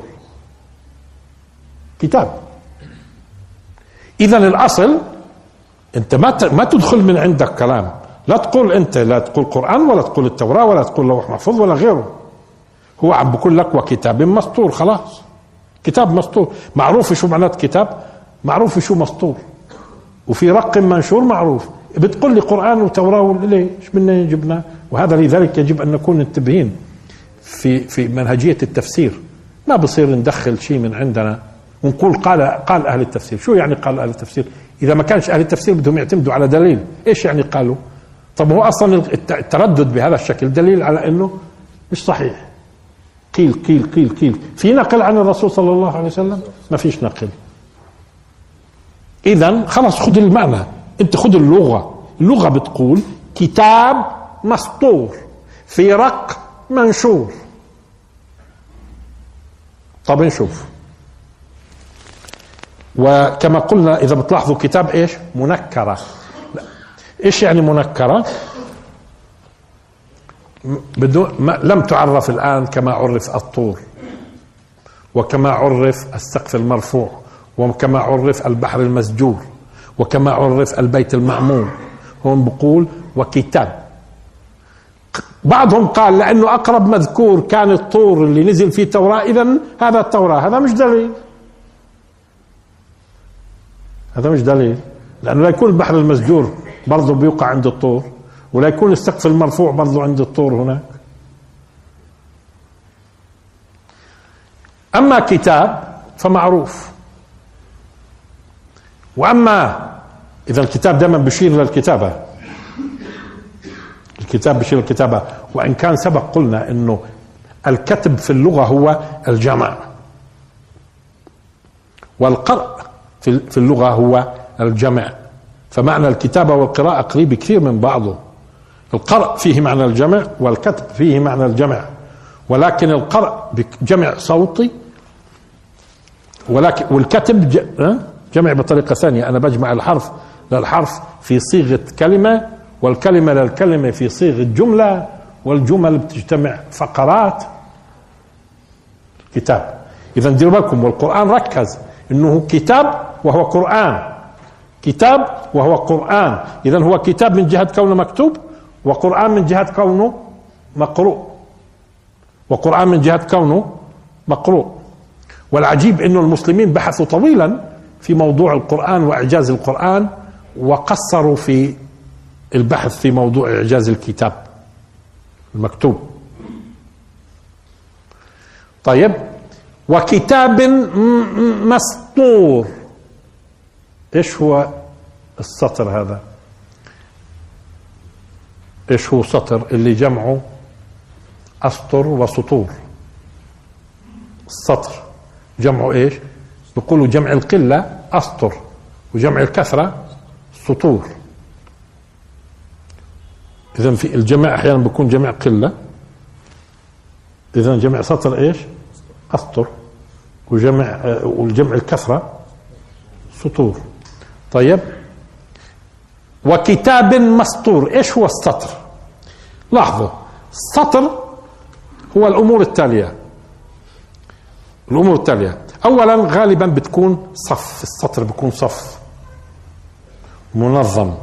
كتاب. اذا الأصل أنت ما ما تدخل من عندك كلام. لا تقول أنت لا تقول قرآن ولا تقول التوراة ولا تقول لوح محفوظ ولا غيره. هو عم بقول لك وكتاب مسطور خلاص. كتاب مسطور معروف شو معنات كتاب؟ معروف شو مسطور وفي رق منشور معروف. بتقول لي قرآن وتوراة ليش بدنا جبنا؟ وهذا لذلك يجب أن نكون منتبهين. في في منهجية التفسير. ما بصير ندخل شيء من عندنا ونقول قال قال أهل التفسير. شو يعني قال أهل التفسير؟ إذا ما كانش أهل التفسير بدهم يعتمدوا على دليل. إيش يعني قالوا؟ طب هو أصلا التردد بهذا الشكل دليل على أنه مش صحيح. قيل قيل قيل قيل. في نقل عن الرسول صلى الله عليه وسلم؟ ما فيش نقل. اذا خلاص خذ المعنى. أنت خذ اللغة. اللغة بتقول كتاب مسطور. في رق منشور. طب نشوف. وكما قلنا إذا بتلاحظوا كتاب إيش؟ منكرة. لا. إيش يعني منكرة؟ بدون لم تعرف الآن كما عرف الطور وكما عرف السقف المرفوع وكما عرف البحر المسجور وكما عرف البيت المعمور هون بقول وكتاب. بعضهم قال لأنه أقرب مذكور كان الطور اللي نزل فيه التوراة اذا هذا التوراة هذا مش دليل. هذا مش دليل. لأنه لا يكون البحر المسجور برضه بيوقع عند الطور ولا يكون السقف المرفوع برضه عند الطور هناك. أما كتاب فمعروف. وأما إذا الكتاب دائما بشير للكتابه الكتاب بشير للكتابه وإن كان سبق قلنا إنه الكتب في اللغة هو الجمع. والقرء في اللغة هو الجمع. فمعنى الكتابة والقراءة قريب كثير من بعضه. القرء فيه معنى الجمع والكتب فيه معنى الجمع. ولكن القرء بجمع صوتي ولكن والكتب جمع بطريقة ثانية. أنا بجمع الحرف للحرف في صيغة كلمة والكلمة للكلمة في صيغة جملة والجمل بتجتمع فقرات. كتاب. إذا ديروا بالكم والقرآن ركز. إنه كتاب وهو قرآن. كتاب وهو قرآن. إذا هو كتاب من جهة كونه مكتوب وقرآن من جهة كونه مقروء. وقرآن من جهة كونه مقروء. والعجيب انه المسلمين بحثوا طويلا في موضوع القرآن وإعجاز القرآن وقصروا في البحث في موضوع إعجاز الكتاب المكتوب. طيب وكتاب مسطور. إيش هو السطر هذا؟ إيش هو سطر اللي جمعه أسطر وسطور؟ السطر. جمعه إيش؟ بيقولوا جمع القلة أسطر وجمع الكثرة سطور. إذا في الجمع أحيانا بيكون جمع قلة. إذا جمع سطر إيش؟ أسطر. وجمع والجمع الكثرة سطور. طيب. وكتاب مسطور. إيش هو السطر؟ لاحظوا. السطر هو الأمور التالية. الأمور التالية. اولا غالبا بتكون صف. السطر بيكون صف. منظم.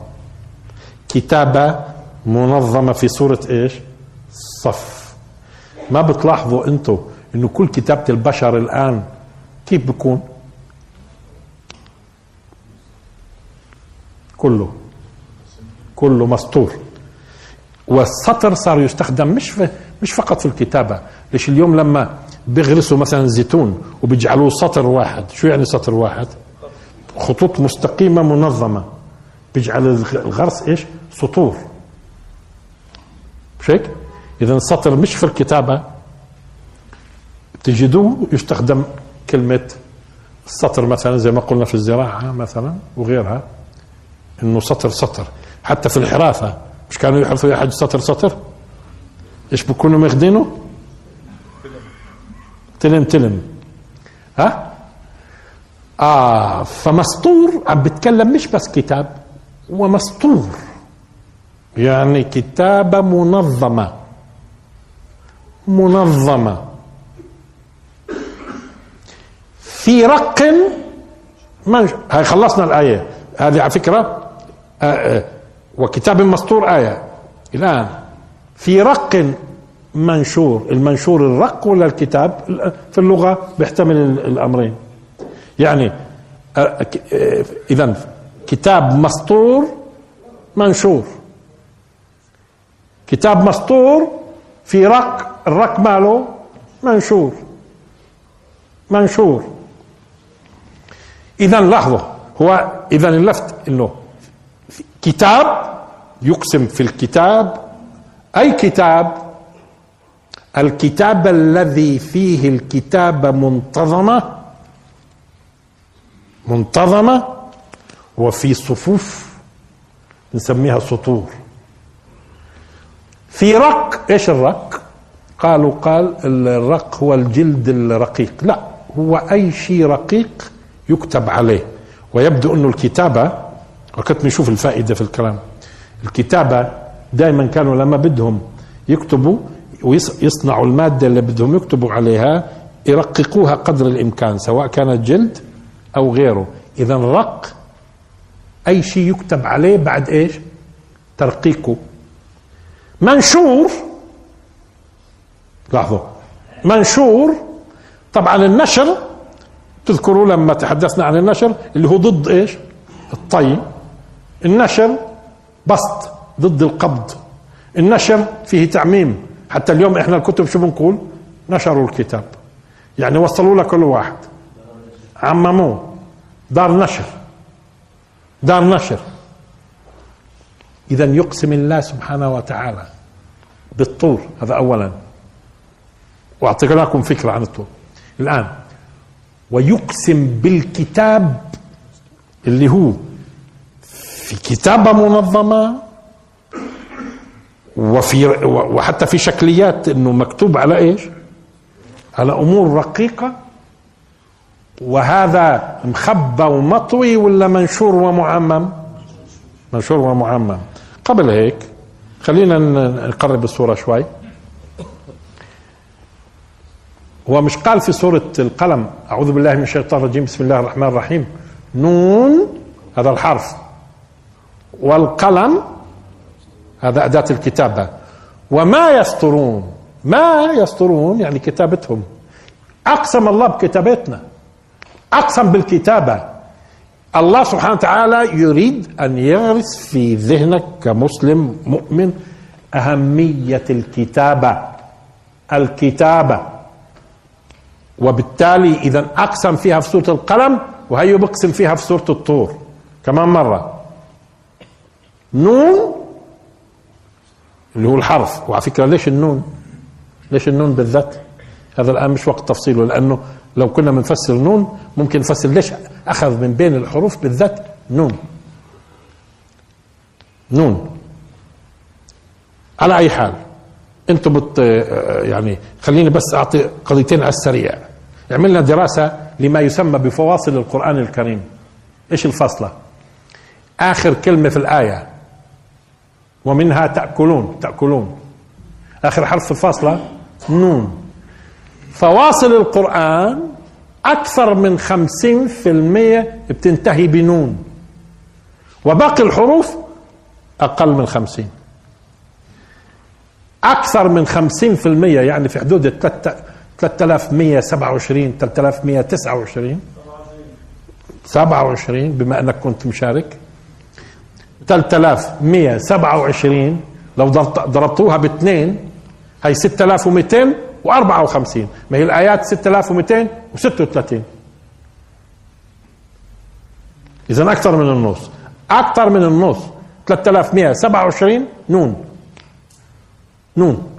كتابة منظمة في صورة إيش؟ صف. ما بتلاحظوا أنتم إنه كل كتابة البشر الآن كيف بيكون؟ كله. كله مسطور والسطر صار يستخدم مش في مش فقط في الكتابة. ليش اليوم لما بيغرسوا مثلا زيتون وبيجعلوه سطر واحد شو يعني سطر واحد؟ خطوط مستقيمة منظمة. بيجعل الغرس إيش؟ سطور. مش هيك اذا السطر مش في الكتابة. تجدوه يستخدم كلمة السطر مثلا زي ما قلنا في الزراعة مثلا وغيرها إنه سطر سطر. حتى في الحرافة مش كانوا يحرثوا حاج سطر سطر؟ إيش بكونوا ماخذينه تلم تلم ها؟ آه فمسطور عم بتكلم مش بس كتاب هو مسطور يعني كتابة منظمة. منظمة. في رق هاي خلصنا الآية. هذه على فكرة آه، آه، وكتاب مسطور آية. الآن في رق منشور. المنشور الرق ولا الكتاب؟ في اللغة بيحتمل الأمرين. يعني آه، إذا كتاب مسطور منشور. كتاب مسطور في رق الرق ماله منشور. منشور. اذا لاحظوا هو اذا اللفت إنه كتاب يقسم في الكتاب أي كتاب؟ الكتاب الذي فيه الكتابه منتظمة منتظمة وفي صفوف نسميها سطور. في رق إيش الرق؟ قالوا قال الرق هو الجلد الرقيق. لا هو أي شيء رقيق يكتب عليه. ويبدو انه الكتابة وقت نشوف الفائدة في الكلام الكتابة دائما كانوا لما بدهم يكتبوا ويصنعوا المادة اللي بدهم يكتبوا عليها يرققوها قدر الإمكان سواء كانت جلد أو غيره. اذا رق أي شيء يكتب عليه بعد إيش؟ ترقيقه. منشور. لاحظوا. منشور. طبعا النشر تذكروا لما تحدثنا عن النشر اللي هو ضد إيش؟ الطي النشر بسط ضد القبض. النشر فيه تعميم. حتى اليوم إحنا الكتب شو بنقول؟ نشروا الكتاب. يعني وصلوا لكل واحد. عمموه. دار نشر. دار نشر. اذا يقسم الله سبحانه وتعالى بالطور هذا اولا واعطيناكم فكرة عن الطور الآن ويقسم بالكتاب اللي هو في كتابة منظمة وفي وحتى في شكليات إنه مكتوب على إيش؟ على أمور رقيقة وهذا مخبى ومطوي ولا منشور ومعمم؟ منشور ومعمم قبل هيك خلينا نقرب الصورة شوي. هو مش قال في سورة القلم أعوذ بالله من الشيطان الرجيم بسم الله الرحمن الرحيم. نون هذا الحرف. والقلم هذا أداة الكتابة. وما يسطرون ما يسطرون يعني كتابتهم. أقسم الله بكتابتنا. أقسم بالكتابة. الله سبحانه وتعالى يريد أن يغرس في ذهنك كمسلم مؤمن أهمية الكتابة. الكتابة. وبالتالي إذا أقسم فيها في سورة القلم وهي بقسم فيها في سورة الطور. كمان مرة. نون. اللي هو الحرف. وعلى فكرة ليش النون؟ ليش النون بالذات؟ هذا الآن مش وقت تفصيله لأنه لو كنا بنفسر نون ممكن نفسر ليش أخذ من بين الحروف بالذات نون. نون. على أي حال أنتم بت يعني خليني بس أعطي قضيتين على السريع. عملنا دراسة لما يسمى بفواصل القرآن الكريم. إيش الفاصلة؟ آخر كلمة في الآية. ومنها تأكلون تأكلون. آخر حرف في الفاصلة نون. فواصل القرآن أكثر من خمسين في المية بتنتهي بنون. وباقي الحروف أقل من خمسين. أكثر من 50% يعني في حدود 3127 3129 27 بما أنك كنت مشارك. 3127 لو ضربتوها باثنين هي 6254 ما هي الآيات 6236 اذا أكثر من النص. أكثر من النص. 3127 نون. نون.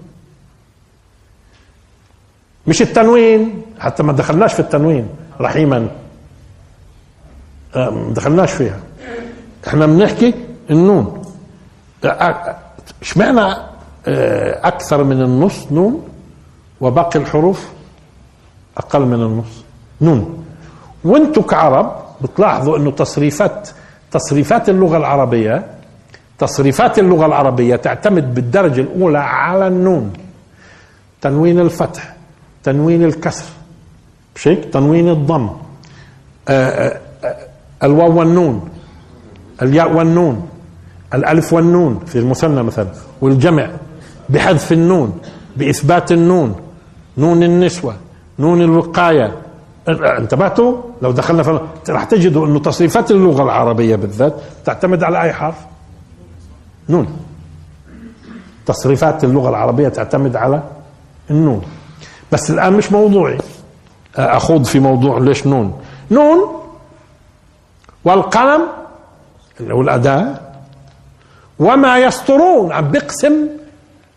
مش التنوين. حتى ما دخلناش في التنوين رحيما. آه، ما دخلناش فيها. إحنا بنحكي النون. اشمعنى آه، أكثر من النص نون؟ وباقي الحروف أقل من النص. نون. وأنتم كعرب بتلاحظوا إنه تصريفات تصريفات اللغة العربيه تصريفات اللغة العربية تعتمد بالدرجة الأولى على النون. تنوين الفتح تنوين الكسر. مش هيك تنوين الضم. آه، آه، آه، الواو والنون. الياء والنون. الألف والنون في المثنى مثلا. والجمع بحذف النون بإثبات النون. نون النسوة نون الوقاية. انتبهتوا؟ لو دخلنا في راح تجدوا إنه تصريفات اللغة العربية بالذات تعتمد على أي حرف؟ نون. تصريفات اللغة العربية تعتمد على النون. بس الآن مش موضوعي. أخوض في موضوع ليش نون؟ نون والقلم اللي هو الأداة وما يسطرون عم بيقسم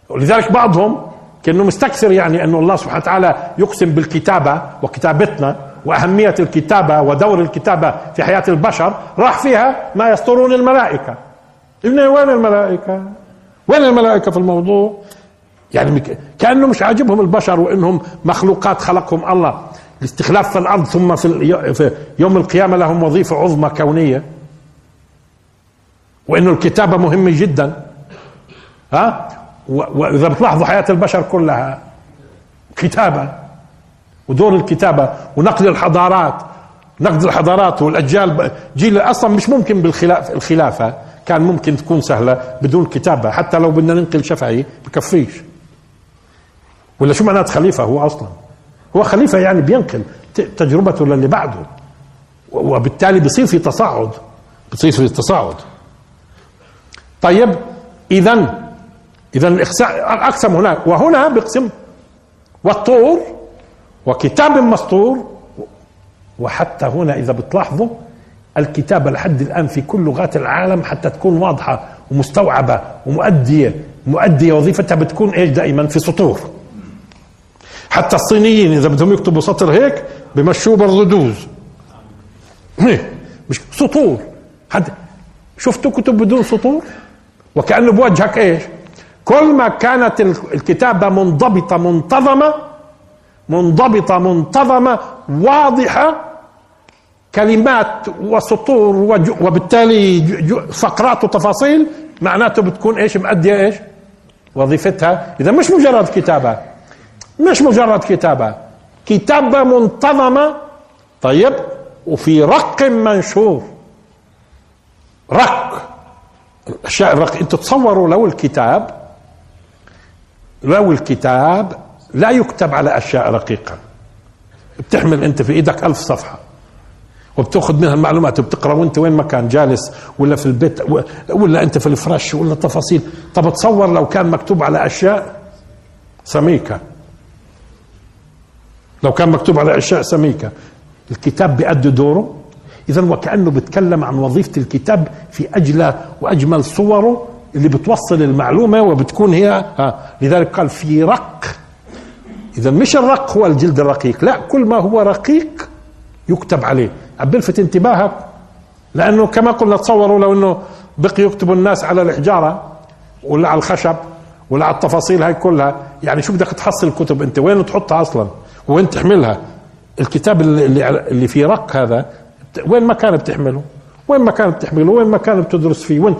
ولذلك بعضهم كأنه مستكثر يعني أنه الله سبحانه وتعالى يقسم بالكتابة وكتابتنا وأهمية الكتابة ودور الكتابة في حياة البشر راح فيها ما يسطرون الملائكة. وين الملائكة؟ وين الملائكة في الموضوع؟ يعني كأنه مش عاجبهم البشر وإنهم مخلوقات خلقهم الله. الاستخلاف في الأرض ثم في يوم القيامة لهم وظيفة عظمى كونية. وإنه الكتابة مهمة جدا. ها؟ وإذا بتلاحظوا حياة البشر كلها كتابة ودور الكتابة ونقل الحضارات نقد الحضارات والأجيال جيل أصلا مش ممكن بالخلاف الخلافة كان ممكن تكون سهلة بدون كتابة حتى لو بدنا ننقل شفعي بكفيش. ولا شو معنات خليفة هو أصلا؟ هو خليفة يعني بينقل تجربته للي بعده. وبالتالي بصير في تصاعد. بصير في تصاعد. طيب إذا أقسم هناك. وهنا بقسم والطور وكتاب مسطور وحتى هنا إذا بتلاحظوا الكتابة لحد الآن في كل لغات العالم حتى تكون واضحة ومستوعبة ومؤدية. مؤدية وظيفتها بتكون إيش دائما؟ في سطور. حتى الصينيين إذا بدهم يكتبوا سطر هيك بمشوه بالردوز مش سطور. حد شفتوا كتب بدون سطور؟ وكأنه بوجهك إيش؟ كل ما كانت الكتابة منضبطة منتظمة منضبطة منتظمة واضحة كلمات وسطور وبالتالي فقرات وتفاصيل معناته بتكون إيش؟ مأدية إيش؟ وظيفتها. إذا مش مجرد كتابة. مش مجرد كتابة. كتابة منتظمة. طيب؟ وفي رق منشور. رق. الأشياء الرق أنتوا تصوروا لو الكتاب لو الكتاب لا يكتب على أشياء رقيقة. بتحمل أنت في إيدك ألف صفحة وبتأخذ منها المعلومات وبتقرأ وأنت وين ما كان جالس ولا في البيت ولا أنت في الفرش ولا تفاصيل. طب تصور لو كان مكتوب على أشياء سميكة. لو كان مكتوب على أشياء سميكة. الكتاب بيأدي دوره. اذا وكأنه بيتكلم عن وظيفة الكتاب في اجلى وأجمل صوره اللي بتوصل المعلومة وبتكون هي ها لذلك قال في رق. إذا مش الرق هو الجلد الرقيق لا كل ما هو رقيق يكتب عليه. عم بلفت انتباهك؟ لأنه كما قلنا تصوروا لو إنه بقي يكتبوا الناس على الحجاره ولا على الخشب ولا على التفاصيل هاي كلها يعني شو بدك تحصل الكتب أنت؟ وين تحطها أصلا؟ وين تحملها؟ الكتاب اللي اللي في رق هذا وين ما كان بتحمله؟ وين ما كان بتحمله؟ وين ما كان بتدرس فيه؟ وين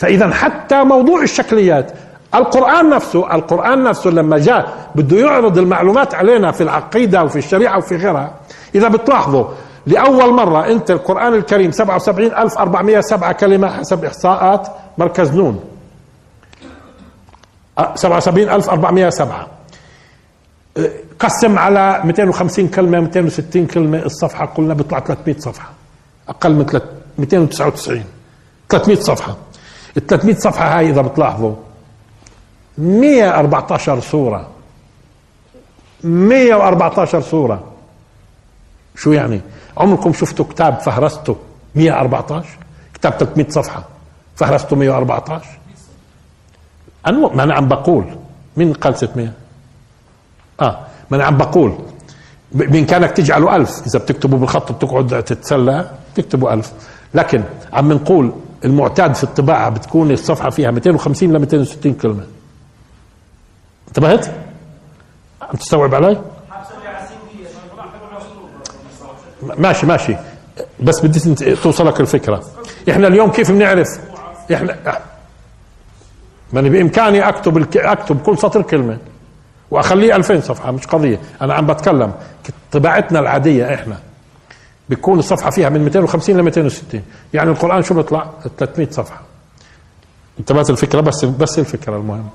فإذا حتى موضوع الشكليات القرآن نفسه القرآن نفسه لما جاء بده يعرض المعلومات علينا في العقيدة وفي الشريعة وفي غيرها إذا بتلاحظوا لأول مرة أنت القرآن الكريم 77407 كلمة حسب إحصاءات مركز نون. 77407 قسم على 250 كلمة 260 كلمة الصفحة قلنا بيطلع 300 صفحة أقل من 299 300 صفحة. ال 300 صفحة هاي إذا بتلاحظوا. 114 سورة 114 سورة شو يعني؟ عمركم شفتوا كتاب فهرسته 114 كتاب 300 صفحة. فهرسته 114 أنا ما أنا عم بقول. مين قال 600 آه ما أنا عم بقول. بإمكانك تجعله ألف إذا بتكتبوا بالخط بتقعد تتسلى تكتبوا ألف. لكن عم نقول المعتاد في الطباعة بتكون الصفحة فيها 250 ل 260 كلمة. انتبهت؟ عم تستوعب علي؟ ماشي ماشي. بس بدي توصلك الفكرة. إحنا اليوم كيف بنعرف؟ إحنا ماني بإمكاني أكتب الك... أكتب كل سطر كلمة. وأخليه 2000 صفحة مش قضية. أنا عم بتكلم. طباعتنا العادية إحنا. بيكون الصفحة فيها من 250 ل 260 يعني القرآن شو بيطلع؟ 300 صفحة. انتبهت الفكرة؟ بس بس الفكرة المهم.